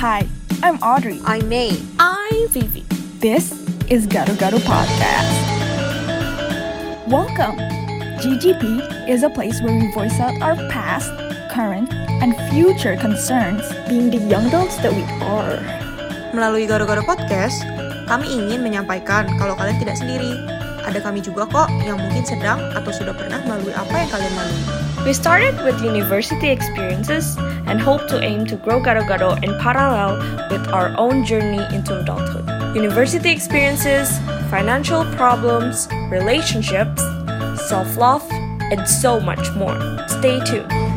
Hi, I'm Audrey. I'm May. I'm Vivi. This is Garu Garu Podcast. Welcome. GGP is a place where we voice out our past, current, and future concerns being the young adults that we are. Melalui Garu Garu Podcast, kami ingin menyampaikan kalau kalian tidak sendiri. Ada kami juga kok yang mungkin sedang atau sudah pernah melalui apa yang kalian lalui. We started with university experiences and hope to aim to grow Garo Garo in parallel with our own journey into adulthood. University experiences, financial problems, relationships, self love, and so much more. Stay tuned.